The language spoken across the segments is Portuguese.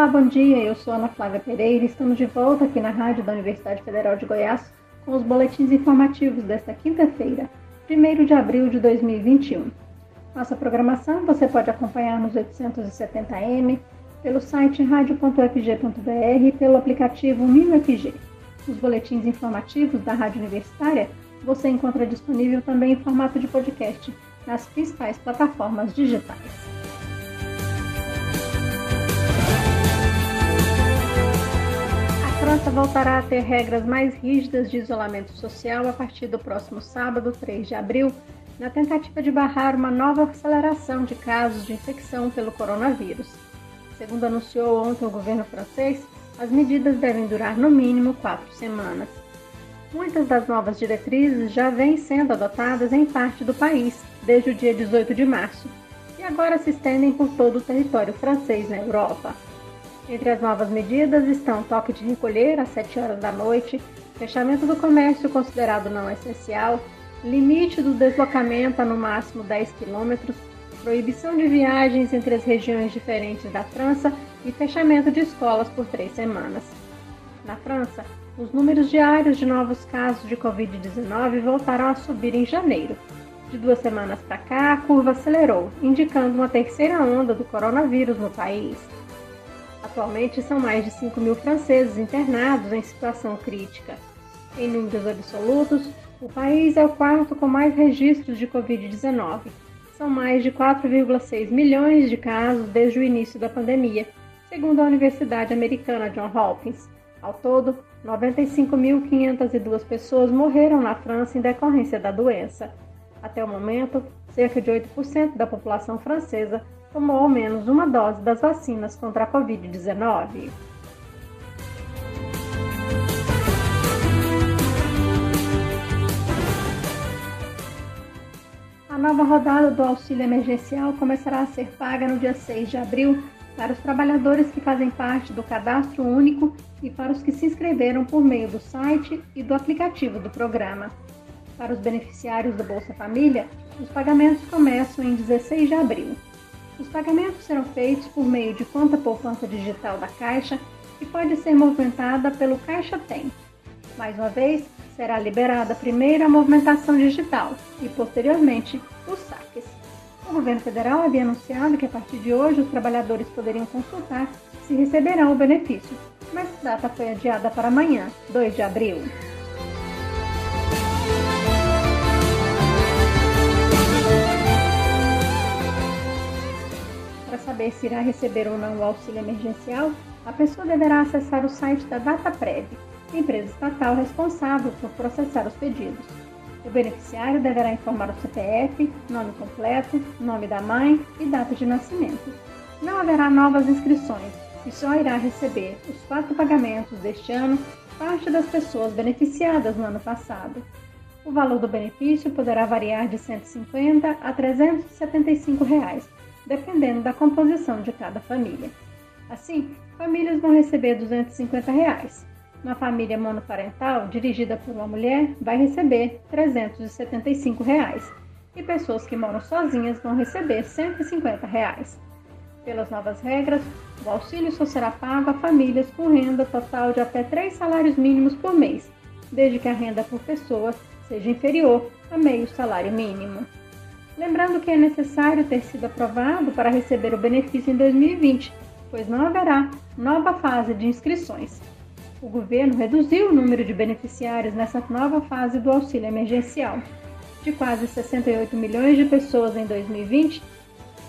Olá, bom dia. Eu sou Ana Flávia Pereira. Estamos de volta aqui na rádio da Universidade Federal de Goiás com os boletins informativos desta quinta-feira, 1 de abril de 2021. Nossa programação você pode acompanhar nos 870m, pelo site radio.fg.br e pelo aplicativo MinUFG. Os boletins informativos da Rádio Universitária você encontra disponível também em formato de podcast nas principais plataformas digitais. França voltará a ter regras mais rígidas de isolamento social a partir do próximo sábado, 3 de abril, na tentativa de barrar uma nova aceleração de casos de infecção pelo coronavírus. Segundo anunciou ontem o governo francês, as medidas devem durar no mínimo quatro semanas. Muitas das novas diretrizes já vêm sendo adotadas em parte do país desde o dia 18 de março e agora se estendem por todo o território francês na Europa. Entre as novas medidas estão toque de recolher às 7 horas da noite, fechamento do comércio considerado não essencial, limite do deslocamento a no máximo 10 km, proibição de viagens entre as regiões diferentes da França e fechamento de escolas por três semanas. Na França, os números diários de novos casos de Covid-19 voltaram a subir em janeiro. De duas semanas para cá, a curva acelerou, indicando uma terceira onda do coronavírus no país. Atualmente são mais de 5 mil franceses internados em situação crítica. Em números absolutos, o país é o quarto com mais registros de Covid-19. São mais de 4,6 milhões de casos desde o início da pandemia, segundo a Universidade Americana Johns Hopkins. Ao todo, 95.502 pessoas morreram na França em decorrência da doença. Até o momento, cerca de 8% da população francesa tomou ao menos uma dose das vacinas contra a Covid-19. A nova rodada do auxílio emergencial começará a ser paga no dia 6 de abril para os trabalhadores que fazem parte do cadastro único e para os que se inscreveram por meio do site e do aplicativo do programa. Para os beneficiários do Bolsa Família, os pagamentos começam em 16 de abril. Os pagamentos serão feitos por meio de conta poupança digital da Caixa e pode ser movimentada pelo Caixa Tem. Mais uma vez, será liberada primeiro a movimentação digital e, posteriormente, os saques. O governo federal havia anunciado que a partir de hoje os trabalhadores poderiam consultar se receberão o benefício, mas a data foi adiada para amanhã, 2 de abril. Saber se irá receber ou não o auxílio emergencial, a pessoa deverá acessar o site da DataPrev, empresa estatal responsável por processar os pedidos. O beneficiário deverá informar o CPF, nome completo, nome da mãe e data de nascimento. Não haverá novas inscrições e só irá receber os quatro pagamentos deste ano parte das pessoas beneficiadas no ano passado. O valor do benefício poderá variar de R$ 150 a 375 reais, dependendo da composição de cada família. Assim, famílias vão receber 250 reais. Uma família monoparental dirigida por uma mulher vai receber 375 reais, e pessoas que moram sozinhas vão receber 150 reais. Pelas novas regras, o auxílio só será pago a famílias com renda total de até três salários mínimos por mês, desde que a renda por pessoa seja inferior a meio salário mínimo. Lembrando que é necessário ter sido aprovado para receber o benefício em 2020, pois não haverá nova fase de inscrições. O governo reduziu o número de beneficiários nessa nova fase do auxílio emergencial. De quase 68 milhões de pessoas em 2020,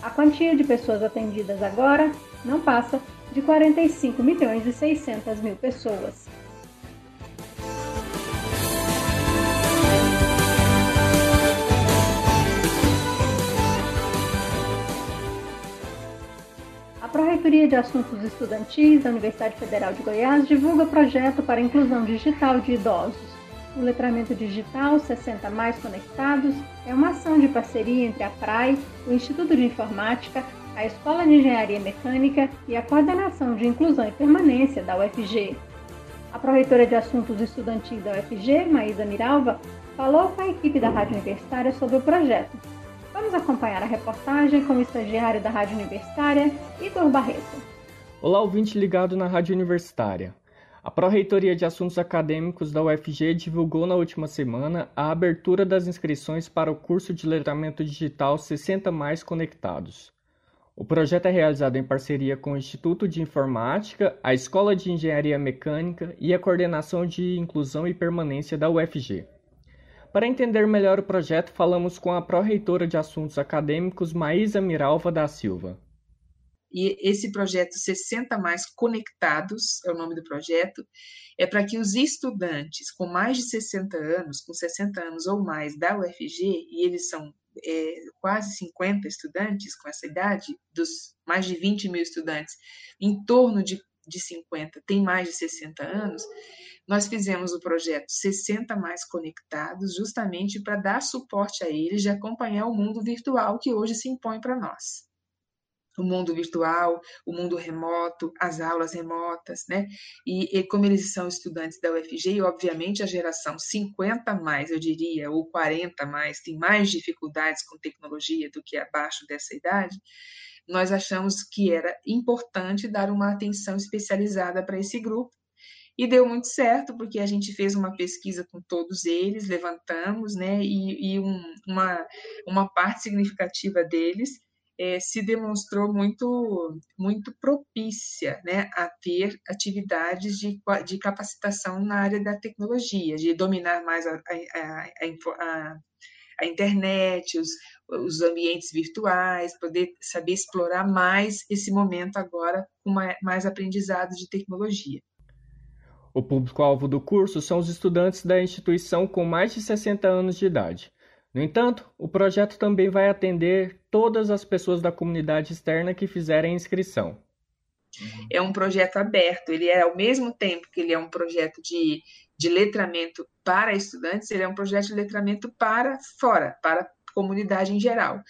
a quantia de pessoas atendidas agora não passa de 45 milhões e 600 mil pessoas. Pró-Reitoria de Assuntos Estudantis da Universidade Federal de Goiás divulga projeto para inclusão digital de idosos. O letramento digital 60 Mais Conectados é uma ação de parceria entre a PRAI, o Instituto de Informática, a Escola de Engenharia Mecânica e a Coordenação de Inclusão e Permanência da UFG. A Pró-Reitora de Assuntos Estudantis da UFG, Maísa Miralva, falou com a equipe da Rádio Universitária sobre o projeto Vamos acompanhar a reportagem com o estagiário da Rádio Universitária, Igor Barreto. Olá, ouvinte ligado na Rádio Universitária. A Pró-Reitoria de Assuntos Acadêmicos da UFG divulgou na última semana a abertura das inscrições para o curso de letramento digital 60 Mais Conectados. O projeto é realizado em parceria com o Instituto de Informática, a Escola de Engenharia Mecânica e a Coordenação de Inclusão e Permanência da UFG. Para entender melhor o projeto, falamos com a pró-reitora de Assuntos Acadêmicos, Maísa Miralva da Silva. E esse projeto 60 Mais Conectados é o nome do projeto, é para que os estudantes com mais de 60 anos, com 60 anos ou mais da UFG, e eles são é, quase 50 estudantes com essa idade, dos mais de 20 mil estudantes, em torno de, de 50 tem mais de 60 anos, nós fizemos o projeto 60 Mais Conectados, justamente para dar suporte a eles de acompanhar o mundo virtual que hoje se impõe para nós o mundo virtual, o mundo remoto, as aulas remotas, né? E, e, como eles são estudantes da UFG, e obviamente a geração 50 mais, eu diria, ou 40 mais, tem mais dificuldades com tecnologia do que abaixo dessa idade, nós achamos que era importante dar uma atenção especializada para esse grupo. E deu muito certo, porque a gente fez uma pesquisa com todos eles, levantamos, né? E, e um, uma, uma parte significativa deles é, se demonstrou muito, muito propícia né, a ter atividades de, de capacitação na área da tecnologia, de dominar mais a, a, a, a internet, os, os ambientes virtuais, poder saber explorar mais esse momento agora com mais aprendizado de tecnologia. O público-alvo do curso são os estudantes da instituição com mais de 60 anos de idade. No entanto, o projeto também vai atender todas as pessoas da comunidade externa que fizerem inscrição. É um projeto aberto, ele é ao mesmo tempo que ele é um projeto de, de letramento para estudantes, ele é um projeto de letramento para fora, para a comunidade em geral.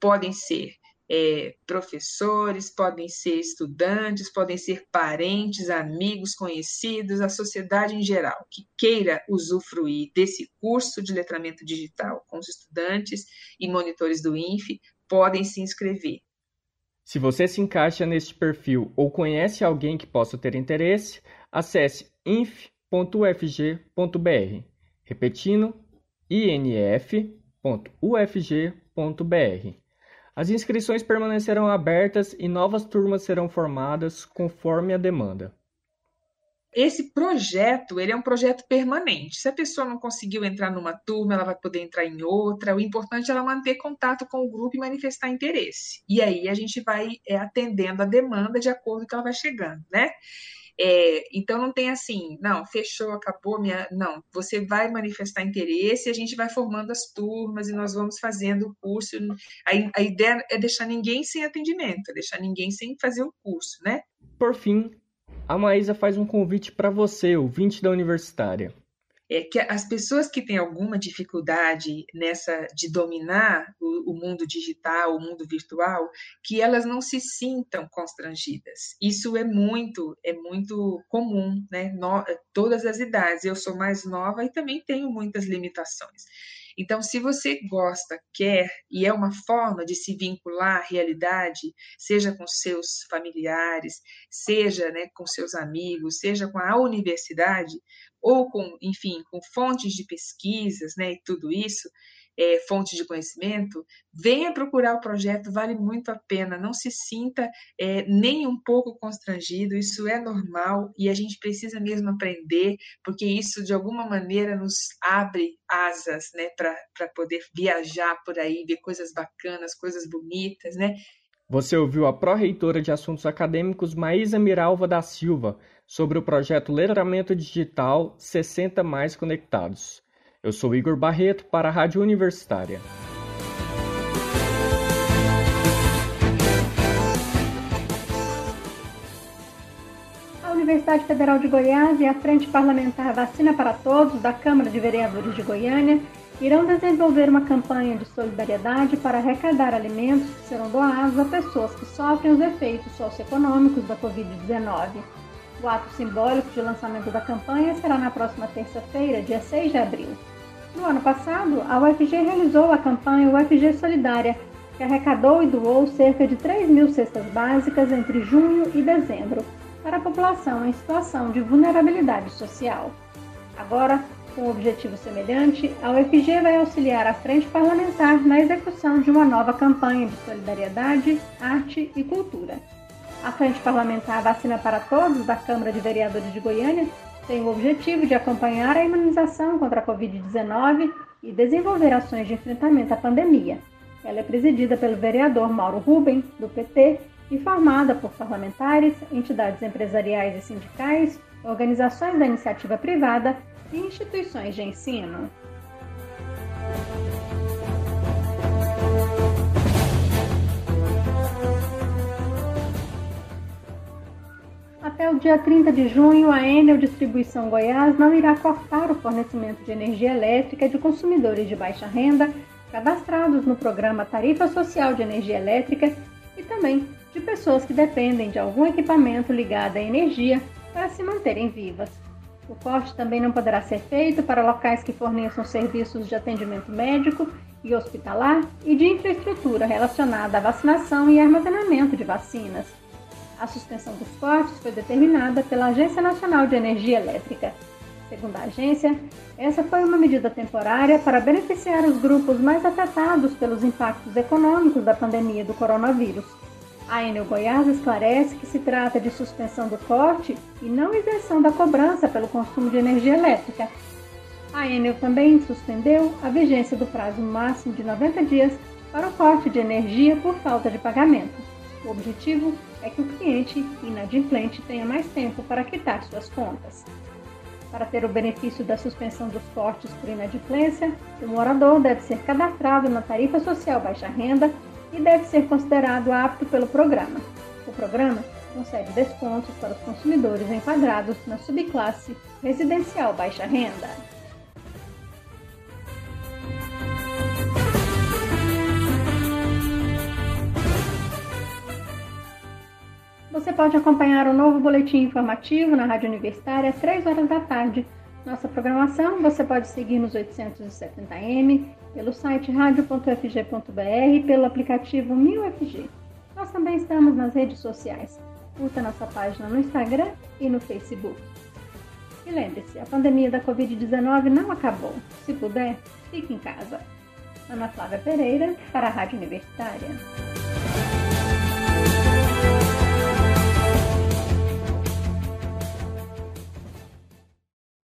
Podem ser é, professores, podem ser estudantes, podem ser parentes, amigos, conhecidos, a sociedade em geral que queira usufruir desse curso de letramento digital com os estudantes e monitores do INFE, podem se inscrever. Se você se encaixa neste perfil ou conhece alguém que possa ter interesse, acesse inf.ufg.br. Repetindo, inf.ufg.br. As inscrições permanecerão abertas e novas turmas serão formadas conforme a demanda. Esse projeto, ele é um projeto permanente. Se a pessoa não conseguiu entrar numa turma, ela vai poder entrar em outra. O importante é ela manter contato com o grupo e manifestar interesse. E aí a gente vai é, atendendo a demanda de acordo com que ela vai chegando, né? É, então não tem assim, não, fechou, acabou minha. Não, você vai manifestar interesse e a gente vai formando as turmas e nós vamos fazendo o curso. A, a ideia é deixar ninguém sem atendimento, é deixar ninguém sem fazer o curso, né? Por fim, a Maísa faz um convite para você, ouvinte da universitária é que as pessoas que têm alguma dificuldade nessa de dominar o, o, mundo digital, o mundo virtual, que elas não se sintam constrangidas. Isso é muito, é muito comum, né? No, todas as idades. Eu sou mais nova e também tenho muitas limitações. Então, se você gosta, quer e é uma forma de se vincular à realidade, seja com seus familiares, seja né, com seus amigos, seja com a universidade, ou com, enfim, com fontes de pesquisas, né, e tudo isso, é, fontes de conhecimento, venha procurar o projeto, vale muito a pena. Não se sinta é, nem um pouco constrangido, isso é normal e a gente precisa mesmo aprender, porque isso de alguma maneira nos abre asas né, para poder viajar por aí, ver coisas bacanas, coisas bonitas, né? Você ouviu a pró-reitora de assuntos acadêmicos Maísa Miralva da Silva sobre o projeto Letramento Digital 60 Mais Conectados. Eu sou Igor Barreto para a Rádio Universitária. A Universidade Federal de Goiás e a Frente Parlamentar Vacina para Todos da Câmara de Vereadores de Goiânia irão desenvolver uma campanha de solidariedade para arrecadar alimentos que serão doados a pessoas que sofrem os efeitos socioeconômicos da Covid-19. O ato simbólico de lançamento da campanha será na próxima terça-feira, dia 6 de abril. No ano passado, a UFG realizou a campanha UFG Solidária, que arrecadou e doou cerca de 3 mil cestas básicas entre junho e dezembro para a população em situação de vulnerabilidade social. Agora, com um objetivo semelhante, a UFG vai auxiliar a Frente Parlamentar na execução de uma nova campanha de solidariedade, arte e cultura. A Frente Parlamentar Vacina para Todos da Câmara de Vereadores de Goiânia tem o objetivo de acompanhar a imunização contra a Covid-19 e desenvolver ações de enfrentamento à pandemia. Ela é presidida pelo vereador Mauro Ruben, do PT, e formada por parlamentares, entidades empresariais e sindicais, organizações da iniciativa privada e instituições de ensino. Até o dia 30 de junho, a Enel Distribuição Goiás não irá cortar o fornecimento de energia elétrica de consumidores de baixa renda cadastrados no programa Tarifa Social de Energia Elétrica e também de pessoas que dependem de algum equipamento ligado à energia para se manterem vivas. O corte também não poderá ser feito para locais que forneçam serviços de atendimento médico e hospitalar e de infraestrutura relacionada à vacinação e armazenamento de vacinas. A suspensão dos cortes foi determinada pela Agência Nacional de Energia Elétrica. Segundo a agência, essa foi uma medida temporária para beneficiar os grupos mais afetados pelos impactos econômicos da pandemia do coronavírus. A Enel Goiás esclarece que se trata de suspensão do corte e não isenção da cobrança pelo consumo de energia elétrica. A Enel também suspendeu a vigência do prazo máximo de 90 dias para o corte de energia por falta de pagamento. O objetivo é que o cliente inadimplente tenha mais tempo para quitar suas contas. Para ter o benefício da suspensão dos cortes por inadimplência, o morador deve ser cadastrado na tarifa social baixa renda e deve ser considerado apto pelo programa. O programa concede descontos para os consumidores enquadrados na subclasse residencial baixa renda. Você pode acompanhar o novo boletim informativo na Rádio Universitária às 3 horas da tarde. Nossa programação você pode seguir nos 870m, pelo site radio.fg.br e pelo aplicativo 1000FG. Nós também estamos nas redes sociais. Curta nossa página no Instagram e no Facebook. E lembre-se, a pandemia da Covid-19 não acabou. Se puder, fique em casa. Ana Flávia Pereira, para a Rádio Universitária.